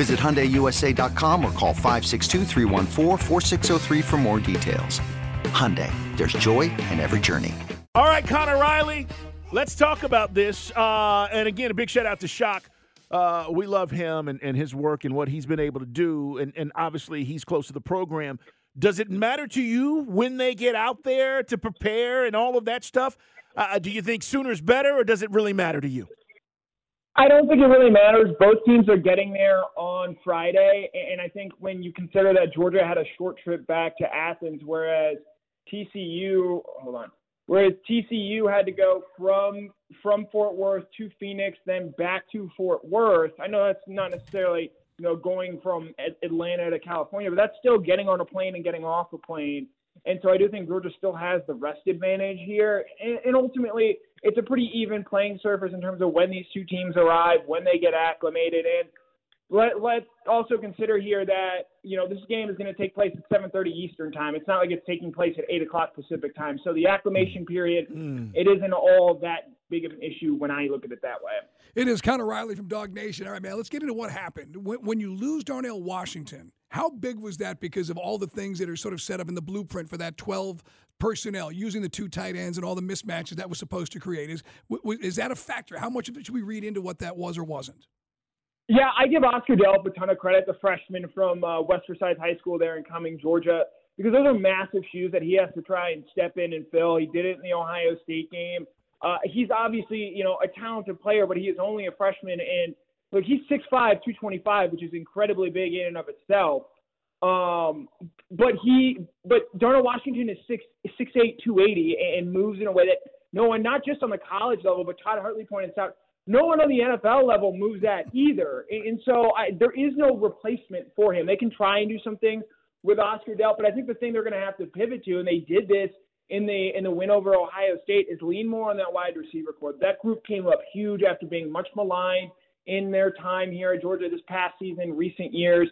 Visit HyundaiUSA.com or call 562 for more details. Hyundai, there's joy in every journey. All right, Connor Riley, let's talk about this. Uh, and again, a big shout out to Shock. Uh, we love him and, and his work and what he's been able to do. And, and obviously, he's close to the program. Does it matter to you when they get out there to prepare and all of that stuff? Uh, do you think sooner's better, or does it really matter to you? I don't think it really matters. Both teams are getting there on Friday, and I think when you consider that Georgia had a short trip back to Athens, whereas TCU, hold on, whereas TCU had to go from from Fort Worth to Phoenix, then back to Fort Worth. I know that's not necessarily you know going from Atlanta to California, but that's still getting on a plane and getting off a plane. And so I do think Georgia still has the rest advantage here, and, and ultimately it's a pretty even playing surface in terms of when these two teams arrive, when they get acclimated, and let let's also consider here that you know this game is going to take place at 7:30 Eastern time. It's not like it's taking place at 8 o'clock Pacific time. So the acclimation period, mm. it isn't all that big of an issue when I look at it that way. It is Connor Riley from DawgNation. All right, man, let's get into what happened when, when you lose Darnell Washington. How big was that because of all the things that are sort of set up in the blueprint for that 12 personnel, using the two tight ends and all the mismatches that was supposed to create. Is is that a factor? How much of it should we read into what that was or wasn't? Yeah, I give Oscar Delp a ton of credit, the freshman from uh, West Forsyth High School there in Cumming, Georgia, because those are massive shoes that he has to try and step in and fill. He did it in the Ohio State game. Uh, he's obviously, you know, a talented player, but he is only a freshman, and look, he's 6'5", 225, which is incredibly big in and of itself. Um, but he, but Darnell Washington is six six eight two eighty and moves in a way that no one, not just on the college level, but Todd Hartley pointed out, no one on the NFL level moves that either. And, and so I, there is no replacement for him. They can try and do some things with Oscar Delp, but I think the thing they're going to have to pivot to, and they did this in the in the win over Ohio State, is lean more on that wide receiver core. That group came up huge after being much maligned in their time here at Georgia this past season, recent years.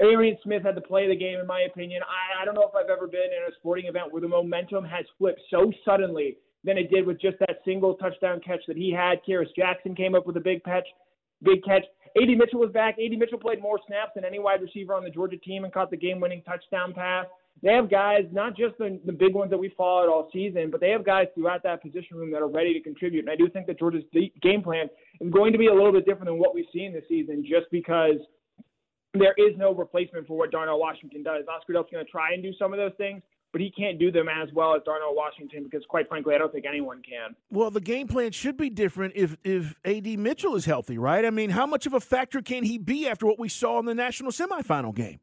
Arian Smith had to play the game, in my opinion. I, I don't know if I've ever been in a sporting event where the momentum has flipped so suddenly than it did with just that single touchdown catch that he had. Kearis Jackson came up with a big catch. Big catch. AD Mitchell was back. AD Mitchell played more snaps than any wide receiver on the Georgia team and caught the game-winning touchdown pass. They have guys, not just the, the big ones that we followed all season, but they have guys throughout that position room that are ready to contribute. And I do think that Georgia's game plan is going to be a little bit different than what we've seen this season, just because – there is no replacement for what Darnell Washington does. Oscar Delp's going to try and do some of those things, but he can't do them as well as Darnell Washington because, quite frankly, I don't think anyone can. Well, the game plan should be different if if AD Mitchell is healthy, right? I mean, how much of a factor can he be after what we saw in the national semifinal game?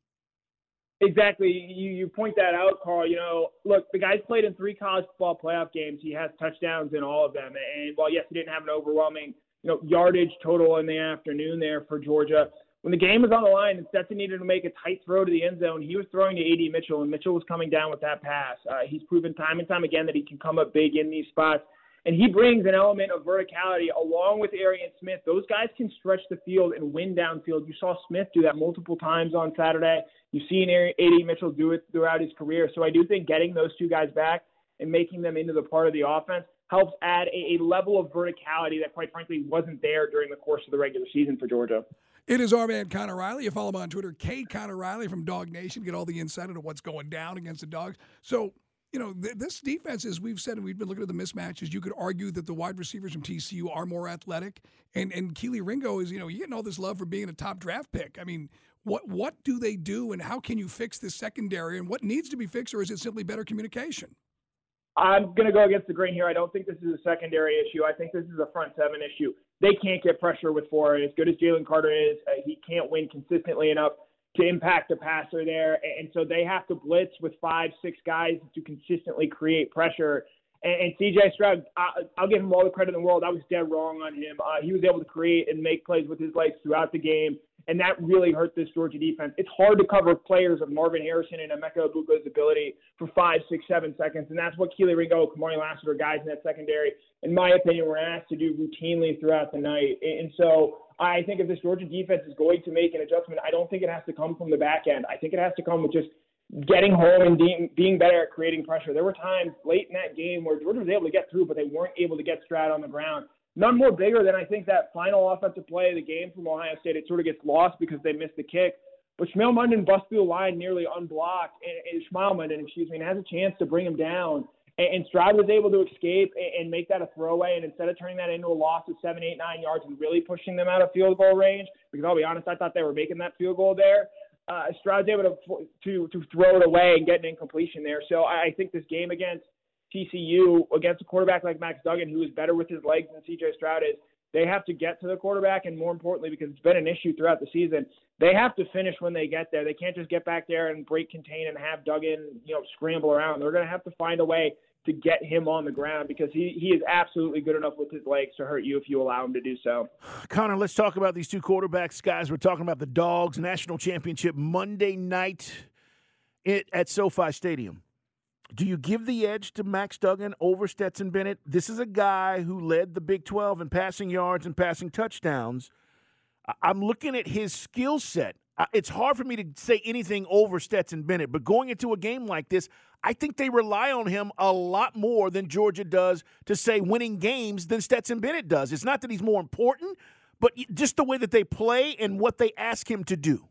Exactly. You you point that out, Carl. You know, look, the guy's played in three college football playoff games. He has touchdowns in all of them. And while yes, he didn't have an overwhelming you know yardage total in the afternoon there for Georgia when the game was on the line and Stetson needed to make a tight throw to the end zone, he was throwing to AD Mitchell, and Mitchell was coming down with that pass. Uh, he's proven time and time again that he can come up big in these spots. And he brings an element of verticality along with Arian Smith. Those guys can stretch the field and win downfield. You saw Smith do that multiple times on Saturday. You've seen AD Mitchell do it throughout his career. So I do think getting those two guys back and making them into the part of the offense helps add a, a level of verticality that, quite frankly, wasn't there during the course of the regular season for Georgia. It is our man Connor Riley. You follow him on Twitter, K Connor Riley from DawgNation. Get all the insight into what's going down against the dogs. So, you know, th- this defense, as we've said, and we've been looking at the mismatches, you could argue that the wide receivers from TCU are more athletic. And and Kelee Ringo is, you know, getting all this love for being a top draft pick. I mean, What what do they do, and how can you fix this secondary, and what needs to be fixed, or is it simply better communication? I'm going to go against the grain here. I don't think this is a secondary issue. I think this is a front seven issue. They can't get pressure with four. As good as Jalen Carter is, uh, he can't win consistently enough to impact the passer there. And so they have to blitz with five, six guys to consistently create pressure. And, and CJ Stroud, I, I'll give him all the credit in the world. I was dead wrong on him. Uh, he was able to create and make plays with his legs throughout the game and that really hurt this Georgia defense. It's hard to cover players of Marvin Harrison and Emeka Egbuka's ability for five, six, seven seconds, and that's what Kelee Ringo, Kamari Lassiter, guys in that secondary, in my opinion, were asked to do routinely throughout the night. And so I think if this Georgia defense is going to make an adjustment, I don't think it has to come from the back end. I think it has to come with just getting home and being, being better at creating pressure. There were times late in that game where Georgia was able to get through, but they weren't able to get Stroud on the ground none more bigger than I think that final offensive play of the game from Ohio State. It sort of gets lost because they missed the kick. But Smael Mondon busts through the line nearly unblocked, and, and Smael Mondon, excuse me, and has a chance to bring him down. And, Stroud was able to escape and, make that a throwaway. And instead of turning that into a loss of seven, eight, nine yards and really pushing them out of field goal range, because I'll be honest, I thought they were making that field goal there. Uh, Stroud's able to to to throw it away and get an incompletion there. So I, I think this game against TCU against a quarterback like Max Duggan, who is better with his legs than CJ Stroud is, they have to get to the quarterback, and more importantly, because it's been an issue throughout the season, they have to finish when they get there. They can't just get back there and break contain and have Duggan, you know, scramble around. They're going to have to find a way to get him on the ground because he, he is absolutely good enough with his legs to hurt you if you allow him to do so. Connor, let's talk about these two quarterbacks, guys. We're talking about the Dogs National Championship Monday night at SoFi Stadium. Do you give the edge to Max Duggan over Stetson Bennett? This is a guy who led the Big 12 in passing yards and passing touchdowns. I'm looking at his skill set. It's hard for me to say anything over Stetson Bennett, but going into a game like this, I think they rely on him a lot more than Georgia does to say winning games than Stetson Bennett does. It's not that he's more important, but just the way that they play and what they ask him to do.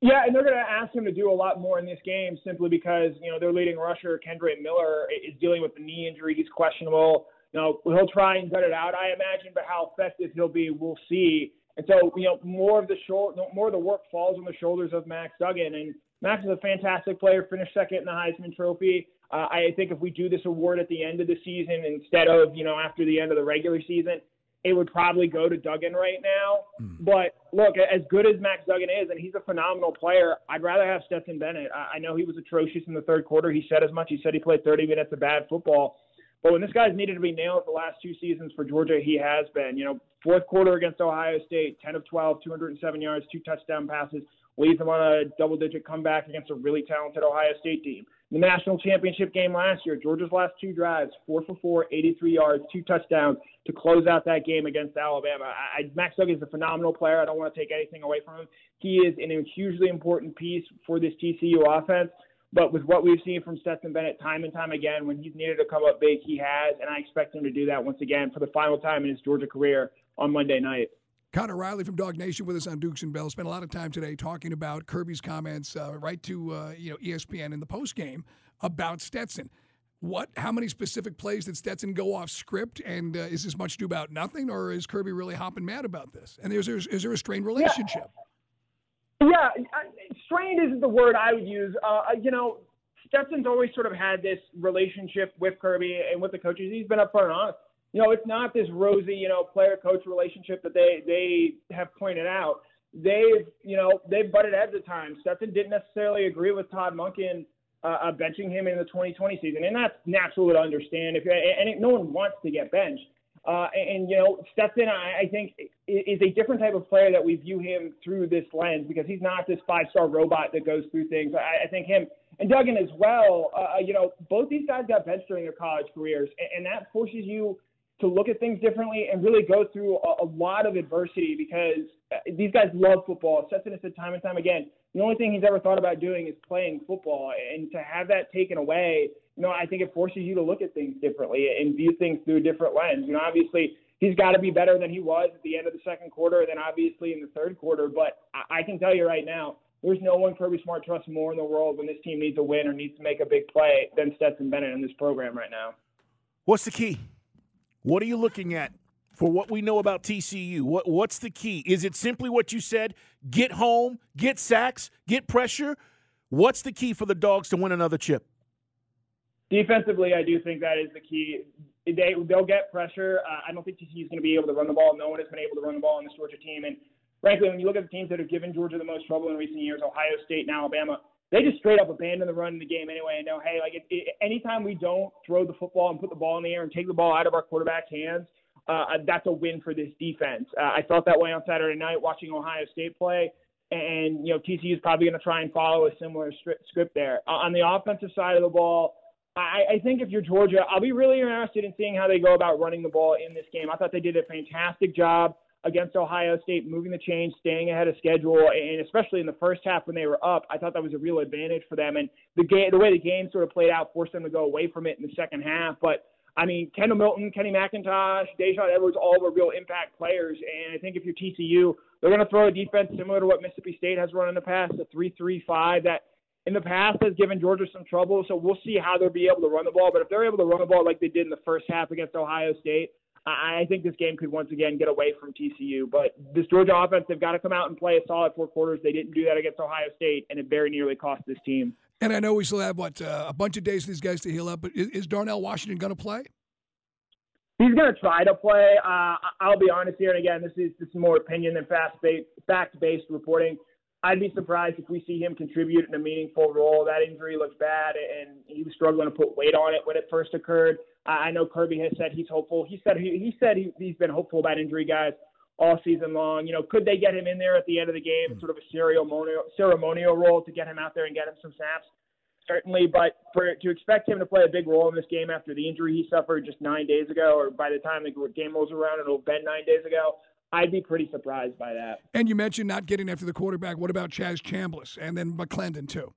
Yeah, and they're going to ask him to do a lot more in this game simply because you know their leading rusher Kendre Miller is dealing with a knee injury. He's questionable. You know he'll try and gut it out, I imagine, but how effective he'll be, we'll see. And so you know more of the short, more of the work falls on the shoulders of Max Duggan. And Max is a fantastic player, finished second in the Heisman Trophy. Uh, I think if we do this award at the end of the season instead of you know after the end of the regular season, it would probably go to Duggan right now. Mm. But look, as good as Max Duggan is, and he's a phenomenal player, I'd rather have Stetson Bennett. I, I know he was atrocious in the third quarter. He said as much. He said he played 30 minutes of bad football. But when this guy's needed to be nailed the last two seasons for Georgia, he has been. You know, fourth quarter against Ohio State, 10 of 12, 207 yards, two touchdown passes, leads them on a double digit comeback against a really talented Ohio State team. The national championship game last year, Georgia's last two drives, four for four, 83 yards, two touchdowns to close out that game against Alabama. I, Max Duggan is a phenomenal player. I don't want to take anything away from him. He is an, hugely important piece for this TCU offense. But with what we've seen from Stetson Bennett time and time again, when he's needed to come up big, he has, and I expect him to do that once again for the final time in his Georgia career on Monday night. Connor Riley from DawgNation with us on Dukes and Bell. Spent a lot of time today talking about Kirby's comments uh, right to uh, you know ESPN in the post game about Stetson. What? How many specific plays did Stetson go off script? And uh, is this much ado about nothing, or is Kirby really hopping mad about this? And is there, is there a strained relationship? Yeah, yeah strained isn't the word I would use. Uh, you know, Stetson's always sort of had this relationship with Kirby and with the coaches. He's been upfront and honest you know, it's not this rosy, you know, player coach relationship that they they have pointed out. They've, you know, they've butted heads at times. Stetson didn't necessarily agree with Todd Monken uh, uh, benching him in the 2020 season, and that's natural to understand. If and it, no one wants to get benched. Uh, and, you know, Stetson, I, I think, is a different type of player that we view him through this lens because he's not this five-star robot that goes through things. I, I think him and Duggan as well. Uh, you know, both these guys got benched during their college careers, and, and that forces you to look at things differently and really go through a, a lot of adversity because uh, these guys love football. Stetson has said time and time again, the only thing he's ever thought about doing is playing football. And to have that taken away, you know, I think it forces you to look at things differently and view things through a different lens. You know, obviously he's got to be better than he was at the end of the second quarter, than obviously in the third quarter. But I, I can tell you right now, there's no one Kirby Smart trusts more in the world when this team needs a win or needs to make a big play than Stetson Bennett in this program right now. What's the key? What are you looking at for what we know about TCU? What what's the key? Is it simply what you said? Get home, get sacks, get pressure. What's the key for the dogs to win another chip? Defensively, I do think that is the key. They they'll get pressure. Uh, I don't think TCU is going to be able to run the ball. No one has been able to run the ball on this Georgia team. And frankly, when you look at the teams that have given Georgia the most trouble in recent years, Ohio State and Alabama, they just straight up abandon the run in the game anyway. And know, hey, like it, it, anytime we don't throw the football and put the ball in the air and take the ball out of our quarterback's hands, uh, that's a win for this defense. Uh, I felt that way on Saturday night watching Ohio State play. And, you know, TCU is probably going to try and follow a similar script there. Uh, on the offensive side of the ball, I, I think if you're Georgia, I'll be really interested in seeing how they go about running the ball in this game. I thought they did a fantastic job against Ohio State, moving the chains, staying ahead of schedule, and especially in the first half when they were up, I thought that was a real advantage for them. And the game, the way the game sort of played out, forced them to go away from it in the second half. But I mean, Kendall Milton, Kenny McIntosh, Daijun Edwards, all were real impact players. And I think if you're TCU, they're going to throw a defense similar to what Mississippi State has run in the past, a three-three-five that in the past has given Georgia some trouble. So we'll see how they'll be able to run the ball. But if they're able to run the ball like they did in the first half against Ohio State, I think this game could once again get away from TCU. But this Georgia offense, they've got to come out and play a solid four quarters. They didn't do that against Ohio State, and it very nearly cost this team. And I know we still have what uh, a bunch of days for these guys to heal up. But is, is Darnell Washington going to play? He's going to try to play. Uh, I'll be honest here, and again, this is this is more opinion than fact based reporting. I'd be surprised if we see him contribute in a meaningful role. That injury looks bad, and he was struggling to put weight on it when it first occurred. I know Kirby has said he's hopeful. He said he, he said he, he's been hopeful about injury guys all season long. You know, could they get him in there at the end of the game, hmm. sort of a ceremonial ceremonial role to get him out there and get him some snaps? Certainly, but for to expect him to play a big role in this game after the injury he suffered just nine days ago, or by the time the game rolls around, it'll have been nine days ago. I'd be pretty surprised by that. And you mentioned not getting after the quarterback. What about Chaz Chambliss and then McClendon too?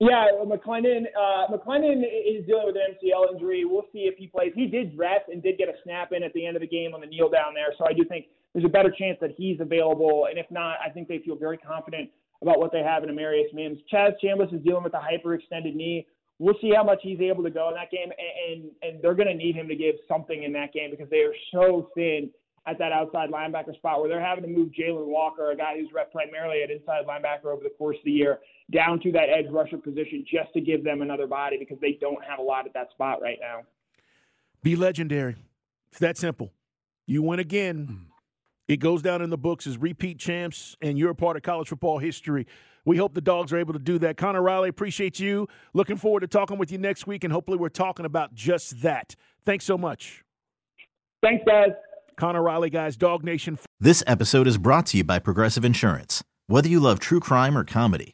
Yeah, McClendon. Uh, McClendon is dealing with an MCL injury. We'll see if he plays. He did rest and did get a snap in at the end of the game on the kneel down there. So I do think there's a better chance that he's available. And if not, I think they feel very confident about what they have in Amarius Mims. Chaz Chambliss is dealing with a hyperextended knee. We'll see how much he's able to go in that game, and and, and they're going to need him to give something in that game because they are so thin at that outside linebacker spot where they're having to move Jalon Walker, a guy who's rep primarily at inside linebacker over the course of the year, down to that edge rusher position just to give them another body because they don't have a lot at that spot right now. Be legendary. It's that simple. You win again. Hmm. It goes down in the books as repeat champs, and you're a part of college football history. We hope the dogs are able to do that. Connor Riley, appreciate you. Looking forward to talking with you next week, and hopefully, we're talking about just that. Thanks so much. Thanks, guys. Connor Riley, guys, DawgNation. This episode is brought to you by Progressive Insurance. Whether you love true crime or comedy,